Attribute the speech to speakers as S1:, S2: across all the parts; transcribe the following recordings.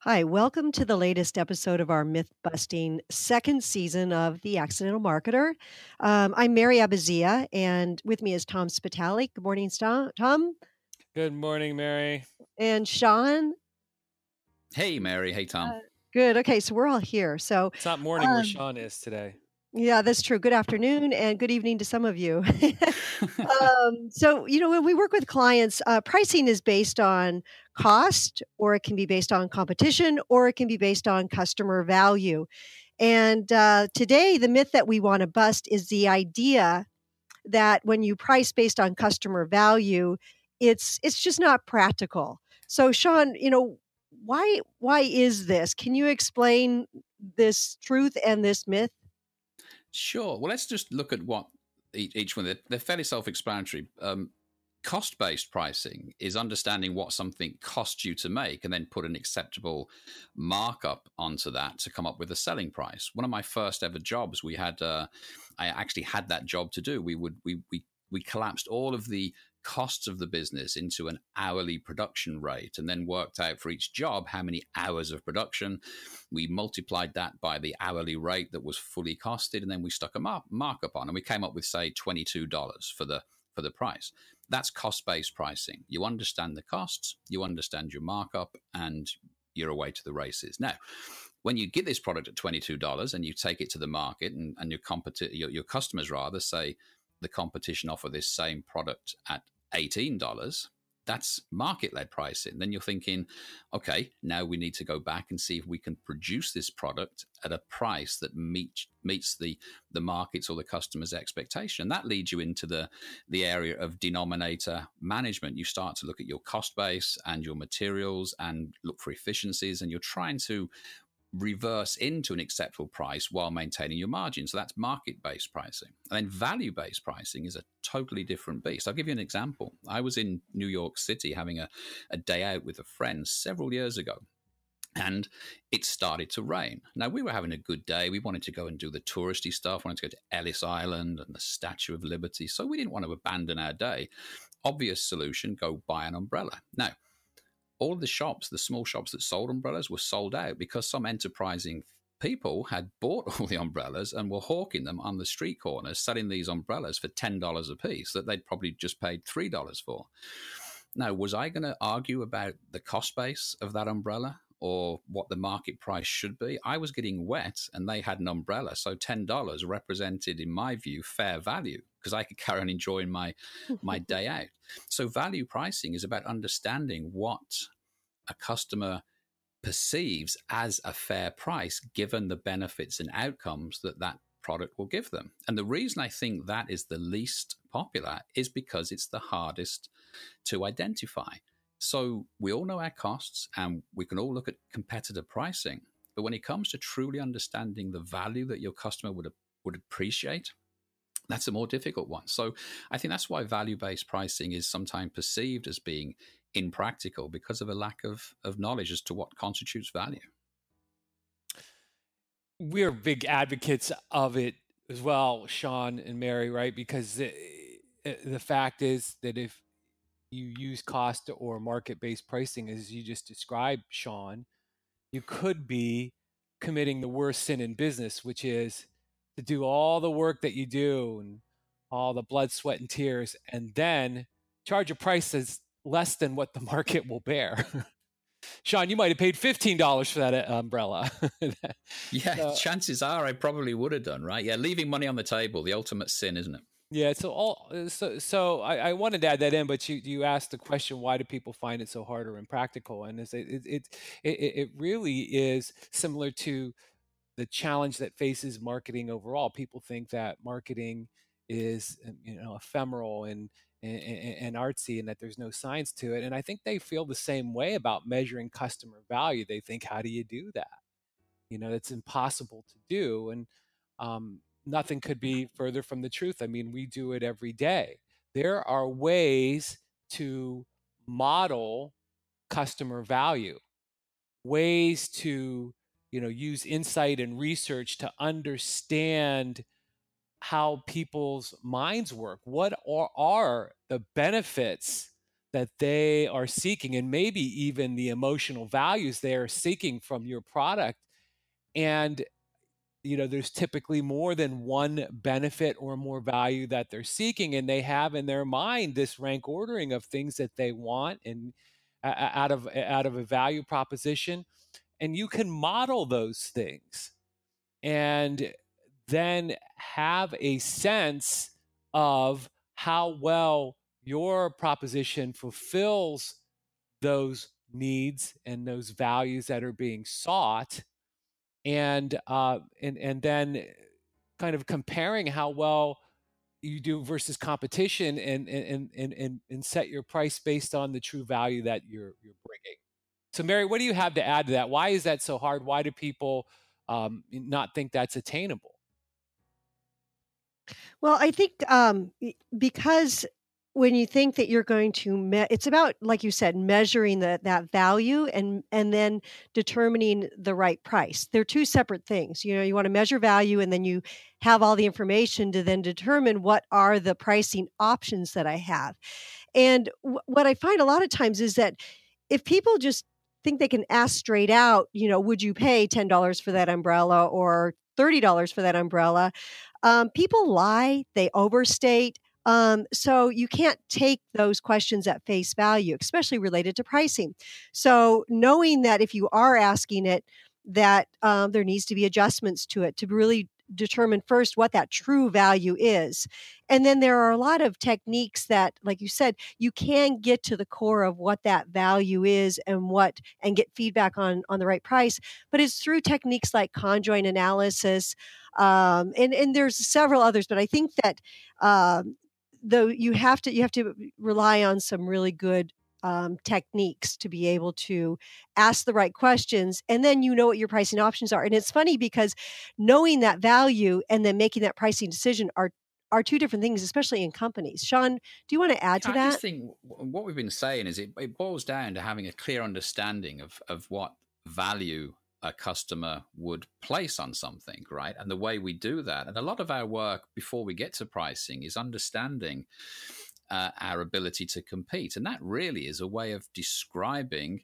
S1: Hi, welcome to the latest episode of our myth busting second season of The Accidental Marketer. Um, I'm Mary Abbazia, and with me is Tom Spitale. Good morning, Tom.
S2: Good morning, Mary.
S1: And Sean.
S3: Hey, Mary. Hey, Tom. Uh,
S1: good. Okay, so we're all here. So
S2: it's not morning um, where Sean is today.
S1: Yeah, that's true. Good afternoon and good evening to some of you. um, so, you know, when we work with clients, uh, pricing is based on cost, or it can be based on competition, or it can be based on customer value. And uh, today, the myth that we want to bust is the idea that when you price based on customer value, it's it's just not practical. So, Sean, you know, why why is this? Can you explain this truth and this myth?
S3: Sure. Well, let's just look at what each one. They're, they're fairly self-explanatory. Um, cost-based pricing is understanding what something costs you to make, and then put an acceptable markup onto that to come up with a selling price. One of my first ever jobs, we had. Uh, I actually had that job to do. We would we we we collapsed all of the costs of the business into an hourly production rate and then worked out for each job how many hours of production. We multiplied that by the hourly rate that was fully costed, and then we stuck a mar- markup on, and we came up with say twenty two dollars for the for the price. That's cost based pricing. You understand the costs, you understand your markup, and you're away to the races. Now, when you get this product at $22 and you take it to the market and, and your, competi- your, your customers rather say the competition offer this same product at $18, that's market led pricing. Then you're thinking, okay, now we need to go back and see if we can produce this product at a price that meet, meets the, the market's or the customer's expectation. And That leads you into the, the area of denominator management. You start to look at your cost base and your materials and look for efficiencies, and you're trying to reverse into an acceptable price while maintaining your margin. So that's market based pricing. And then value based pricing is a totally different beast. I'll give you an example. I was in New York City having a, a day out with a friend several years ago. And it started to rain. Now, we were having a good day. We wanted to go and do the touristy stuff, wanted to go to Ellis Island and the Statue of Liberty. So we didn't want to abandon our day. Obvious solution go buy an umbrella. Now, all of the shops, the small shops that sold umbrellas, were sold out because some enterprising people had bought all the umbrellas and were hawking them on the street corners, selling these umbrellas for $10 a piece that they'd probably just paid $3 for. Now, was I going to argue about the cost base of that umbrella or what the market price should be? I was getting wet and they had an umbrella. So $10 represented, in my view, fair value because I could carry on enjoying my, my day out. So, value pricing is about understanding what a customer perceives as a fair price given the benefits and outcomes that that product will give them. And the reason I think that is the least popular is because it's the hardest to identify. So we all know our costs and we can all look at competitor pricing. But when it comes to truly understanding the value that your customer would, would appreciate, that's a more difficult one. So I think that's why value based pricing is sometimes perceived as being impractical because of a lack of, of knowledge as to what constitutes value.
S2: We're big advocates of it as well, Sean and Mary, right? Because the, the fact is that if you use cost or market based pricing, as you just described, Sean, you could be committing the worst sin in business, which is to do all the work that you do and all the blood, sweat, and tears, and then charge a price that's less than what the market will bear. Sean, you might have paid fifteen dollars for that uh, umbrella.
S3: yeah, so, chances are I probably would have done right. Yeah, leaving money on the table, the ultimate sin, isn't it?
S2: Yeah. So all uh, so so I, I wanted to add that in, but you you asked the question, why do people find it so hard or impractical? And it it it, it, it really is similar to the challenge that faces marketing overall. People think that marketing is um, you know ephemeral and, and, and artsy and that there's no science to it. And I think they feel the same way about measuring customer value. They think, how do you do that? You know, it's impossible to do. And um, nothing could be further from the truth. I mean, we do it every day. There are ways to model customer value, ways to you know use insight and research to understand how people's minds work what are, are the benefits that they are seeking and maybe even the emotional values they are seeking from your product and you know there's typically more than one benefit or more value that they're seeking and they have in their mind this rank ordering of things that they want and uh, out of out of a value proposition and you can model those things and then have a sense of how well your proposition fulfills those needs and those values that are being sought and uh, and and then kind of comparing how well you do versus competition and and and and, and set your price based on the true value that you're you're bringing. So mary what do you have to add to that? Why is that so hard? Why do people um, not think that's attainable?
S1: Well i think um, because when you think that you're going to me- it's about like you said measuring the, that value and and then determining the right price. They're two separate things you know you want to measure value and then you have all the information to then determine what are the pricing options that i have. And w- what i find a lot of times is that if people just think they can ask straight out you know would you pay $10 for that umbrella or $30 for that umbrella? Um, people lie they overstate um, so you can't take those questions at face value, especially related to pricing. So knowing that if you are asking it, that um, there needs to be adjustments to it to really determine first what that true value is. And then there are a lot of techniques that, like you said, you can get to the core of what that value is and what and get feedback on on the right price. But it's through techniques like conjoint analysis. Um, and, and there's several others, but I think that um, though you have to you have to rely on some really good um, techniques to be able to ask the right questions and then you know what your pricing options are and it's funny because knowing that value and then making that pricing decision are are two different things especially in companies. Sean do you want to add to
S3: I
S1: that?
S3: i think what we've been saying is it, it boils down to having a clear understanding of of what value a customer would place on something, right? And the way we do that, and a lot of our work before we get to pricing is understanding uh, our ability to compete. And that really is a way of describing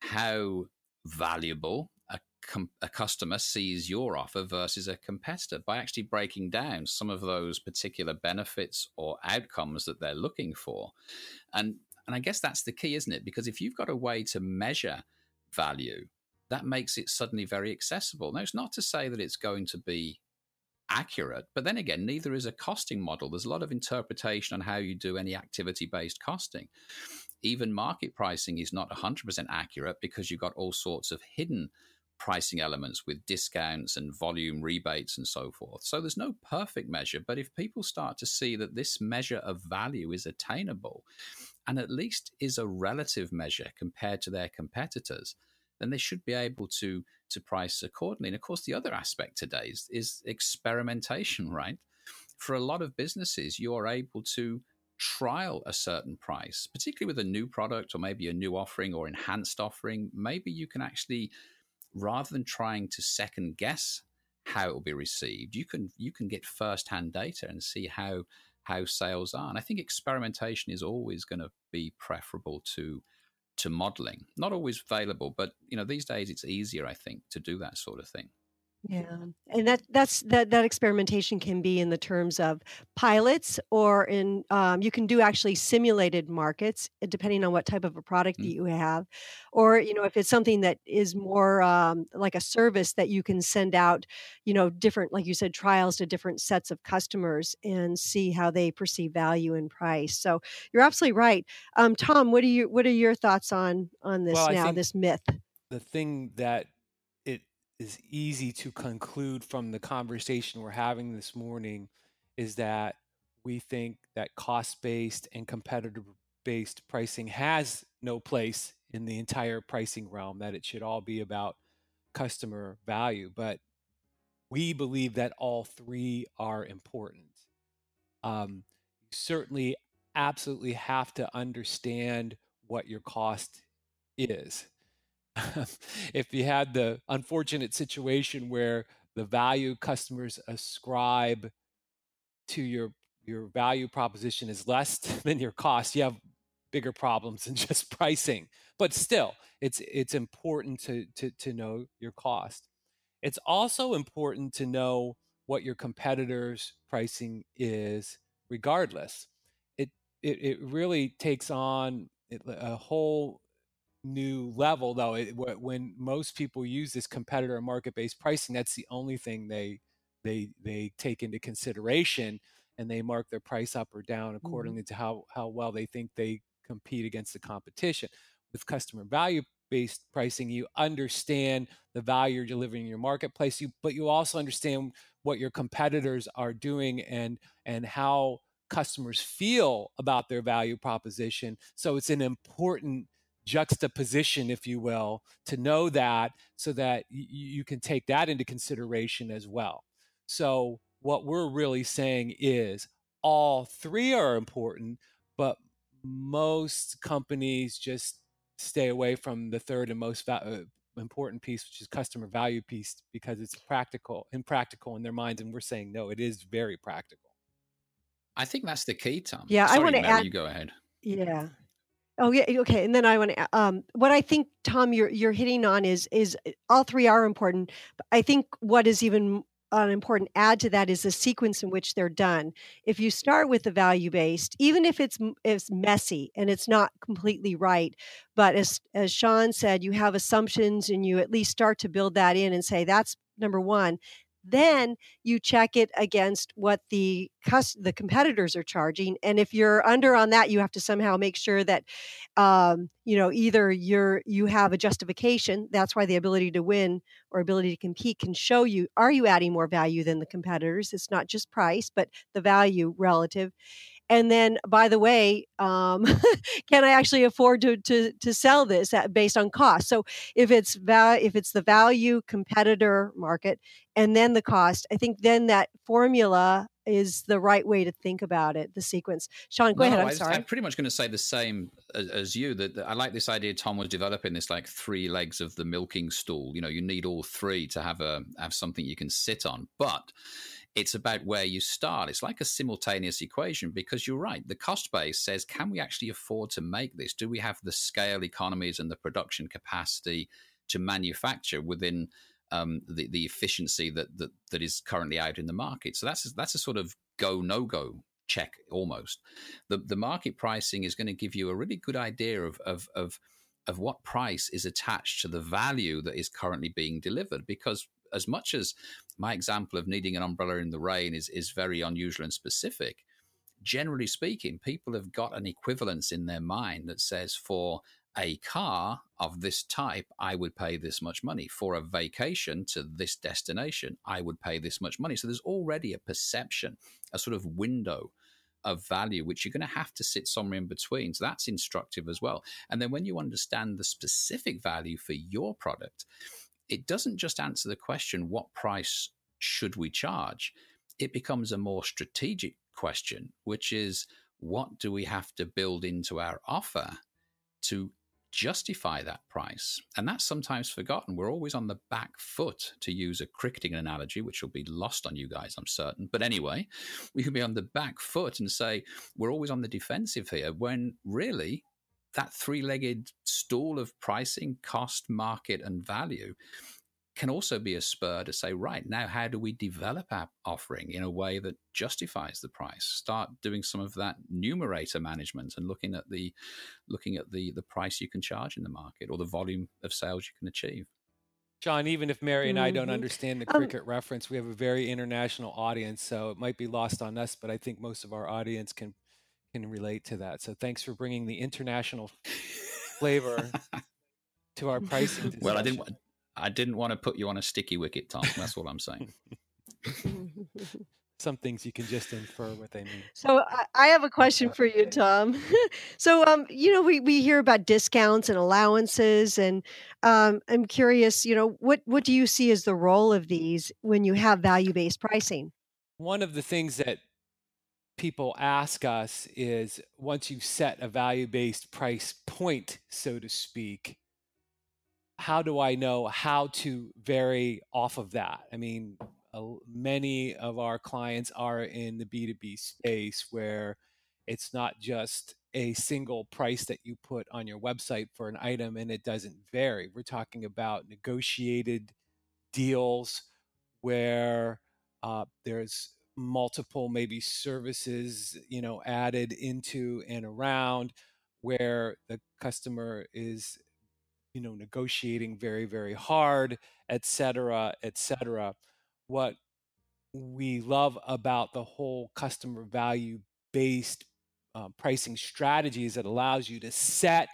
S3: how valuable a, com- a customer sees your offer versus a competitor by actually breaking down some of those particular benefits or outcomes that they're looking for. And and I guess that's the key, isn't it? Because if you've got a way to measure value that makes it suddenly very accessible. Now, it's not to say that it's going to be accurate, but then again, neither is a costing model. There's a lot of interpretation on how you do any activity based costing. Even market pricing is not 100% accurate because you've got all sorts of hidden pricing elements with discounts and volume rebates and so forth. So there's no perfect measure, but if people start to see that this measure of value is attainable and at least is a relative measure compared to their competitors, then they should be able to to price accordingly. And of course, the other aspect today is, is experimentation, right? For a lot of businesses, you're able to trial a certain price, particularly with a new product or maybe a new offering or enhanced offering. Maybe you can actually, rather than trying to second guess how it will be received, you can you can get first hand data and see how how sales are. And I think experimentation is always going to be preferable to to modeling. Not always available, but you know these days it's easier, I think, to do that sort of thing.
S1: Yeah, and that that's that that experimentation can be in the terms of pilots, or in um, you can do actually simulated markets uh, depending on what type of a product that
S3: Mm.
S1: you have, or you know if it's something that is more um, like a service that you can send out, you know, different like you said trials to different sets of customers and see how they perceive value and price. So you're absolutely right. Um, Tom, what are you what are your thoughts on on this
S2: i
S1: now? This myth.
S2: the thing that is easy to conclude from the conversation we're having this morning is that we think that cost based and competitor based pricing has no place in the entire pricing realm, that it should all be about customer value. But we believe that all three are important. Um, you certainly absolutely have to understand what your cost is. if you had the unfortunate situation where the value customers ascribe to your your value proposition is less than your cost, you have bigger problems than just pricing. But still, it's it's important to to to know your cost. It's also important to know what your competitors' pricing is, regardless. It it, it really takes on a whole new level, though. It, when most people use this competitor market-based pricing, that's the only thing they they they take into consideration and they mark their price up or down mm-hmm. accordingly mm-hmm. to how how well they think they compete against the competition with customer value based pricing you understand the value you're delivering in your marketplace you but you also understand what your competitors are doing and and how customers feel about their value proposition so it's an important juxtaposition if you will to know that so that y- you can take that into consideration as well so what we're really saying is all three are important but most companies just stay away from the third and most va- uh, important piece, which is customer value piece, because it's practical, impractical in their minds. And we're saying, no, it is very practical.
S3: I think that's the key, Tom.
S1: Yeah,
S3: Sorry,
S1: I want to add.
S3: You go ahead.
S1: Yeah. Oh yeah, okay. And then I want to. Um, what I think, Tom, you're you're hitting on is is uh, all three are important. I think what is even an important add to that is the sequence in which they're done. If you start with the value based, even if it's it's messy and it's not completely right, but as as Sean said, you have assumptions and you at least start to build that in and say that's number one. Then you check it against what the the competitors are charging, and if you're under on that, you have to somehow make sure that um, you know either you're you have a justification. That's why the ability to win or ability to compete can show you are you adding more value than the competitors. It's not just price, but the value relative and then by the way um, can i actually afford to, to, to sell this at, based on cost? So if it's val- if it's the value competitor market and then the cost i think then that formula is the right way to think about it the sequence. Sean go no, ahead i'm
S3: I,
S1: sorry
S3: i'm pretty much going to say the same as, as you that, that, i like this idea tom was developing this like three legs of the milking stool. You know you need all three to have a have something you can sit on. But it's about where you start. It's like a simultaneous equation because you're right. The cost base says, can we actually afford to make this? Do we have the scale economies and the production capacity to manufacture within um, the, the efficiency that, that that is currently out in the market? So that's that's a sort of go no go check almost. The the market pricing is going to give you a really good idea of of of of what price is attached to the value that is currently being delivered because as much as my example of needing an umbrella in the rain is, is very unusual and specific, generally speaking, people have got an equivalence in their mind that says for a car of this type, I would pay this much money. For a vacation to this destination, I would pay this much money. So there's already a perception, a sort of window of value, which you're going to have to sit somewhere in between. So that's instructive as well. And then when you understand the specific value for your product, it doesn't just answer the question, what price should we charge? It becomes a more strategic question, which is, what do we have to build into our offer to justify that price? And that's sometimes forgotten. We're always on the back foot, to use a cricketing analogy, which will be lost on you guys, I'm certain. But anyway, we can be on the back foot and say, we're always on the defensive here, when really that three legged stool of pricing, cost, market, and value can also be a spur to say, right, now how do we develop our offering in a way that justifies the price? Start doing some of that numerator management and looking at the looking at the the price you can charge in the market or the volume of sales you can achieve.
S2: John, even if Mary and I don't mm-hmm. understand the um cricket um, reference, we have a very international audience, so it might be lost on us, but I think most of our audience can can relate to that. So thanks for bringing the international flavor to our pricing. Discussion.
S3: Well, I didn't. I didn't want to put you on a sticky wicket, Tom. That's what I'm saying.
S2: Some things you can just infer what they mean.
S1: So I have a question for you, Tom. so um, you know, we, we hear about discounts and allowances, and um, I'm curious, you know, what what do you see as the role of these when you have value based pricing?
S2: One of the things that people ask us is once you've set a value based price point, so to speak, how do I know how to vary off of that? I mean, uh, many of our clients are in the B2B space where it's not just a single price that you put on your website for an item and it doesn't vary. We're talking about negotiated deals where uh, there's multiple maybe services you know added into and around where the customer is you know negotiating very very hard et cetera et cetera. What we love about the whole customer value based uh, pricing strategy is it allows you to set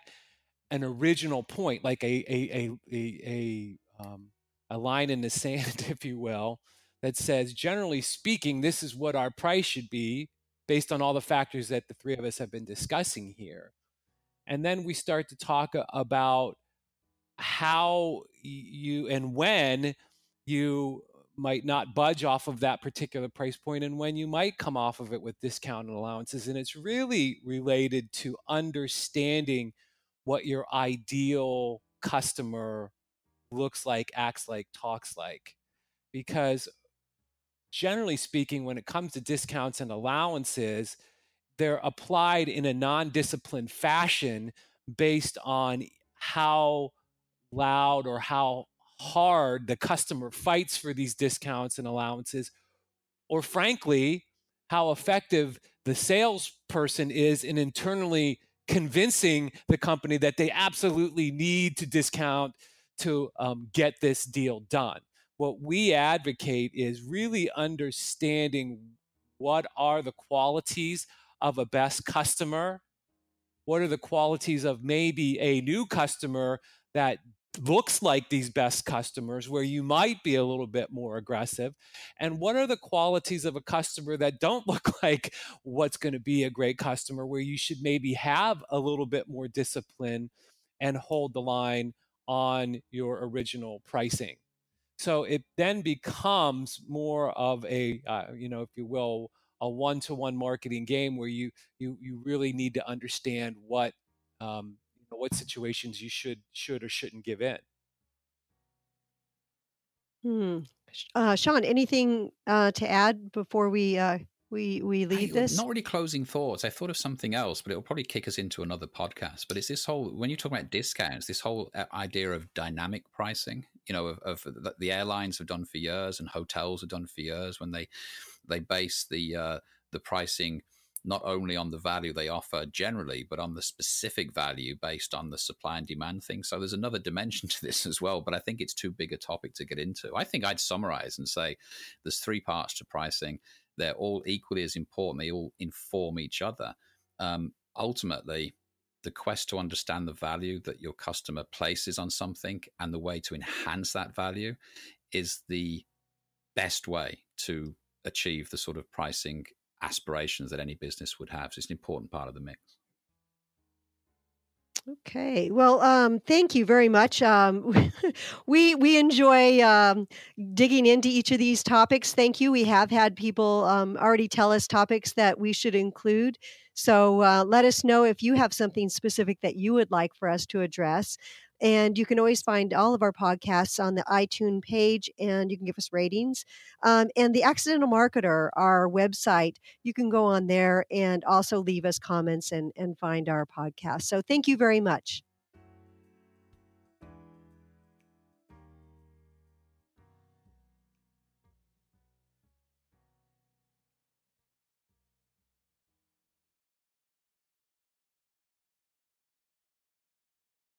S2: an original point like a a a a, a, um, a line in the sand if you will that says, generally speaking, this is what our price should be based on all the factors that the three of us have been discussing here. And then we start to talk about how you and when you might not budge off of that particular price point and when you might come off of it with discount and allowances. And it's really related to understanding what your ideal customer looks like, acts like, talks like. Because generally speaking, when it comes to discounts and allowances, they're applied in a non disciplined fashion based on how loud or how hard the customer fights for these discounts and allowances, or frankly, how effective the salesperson is in internally convincing the company that they absolutely need to discount to um, get this deal done what we advocate is really understanding what are the qualities of a best customer what are the qualities of maybe a new customer that looks like these best customers where you might be a little bit more aggressive and what are the qualities of a customer that don't look like what's going to be a great customer where you should maybe have a little bit more discipline and hold the line on your original pricing so it then becomes more of a, uh, you know, if you will, a one-to-one marketing game where you you you really need to understand what um, you know, what situations you should should or shouldn't give in.
S1: Hmm. Uh, Sean, anything uh, to add before we uh, we we leave I, this?
S3: Not really closing thoughts. I thought of something else, but it will probably kick us into another podcast. But it's this whole when you talk about discounts, this whole uh, idea of dynamic pricing. You know, of, of the airlines have done for years, and hotels have done for years when they they base the uh, the pricing not only on the value they offer generally, but on the specific value based on the supply and demand thing. So there's another dimension to this as well, but I think it's too big a topic to get into. I think I'd summarize and say there's three parts to pricing they're all equally as important. They all inform each other. Um, ultimately, the quest to understand the value that your customer places on something and the way to enhance that value is the best way to achieve the sort of pricing aspirations that any business would have. So it's an important part of the mix.
S1: Okay. Well, um, thank you very much. Um, we we enjoy um, digging into each of these topics. Thank you. We have had people um, already tell us topics that we should include. So uh, let us know if you have something specific that you would like for us to address. And you can always find all of our podcasts on the iTunes page, and you can give us ratings. Um, and the Accidental Marketer, our website, you can go on there and also leave us comments and, and find our podcast. So thank you very much.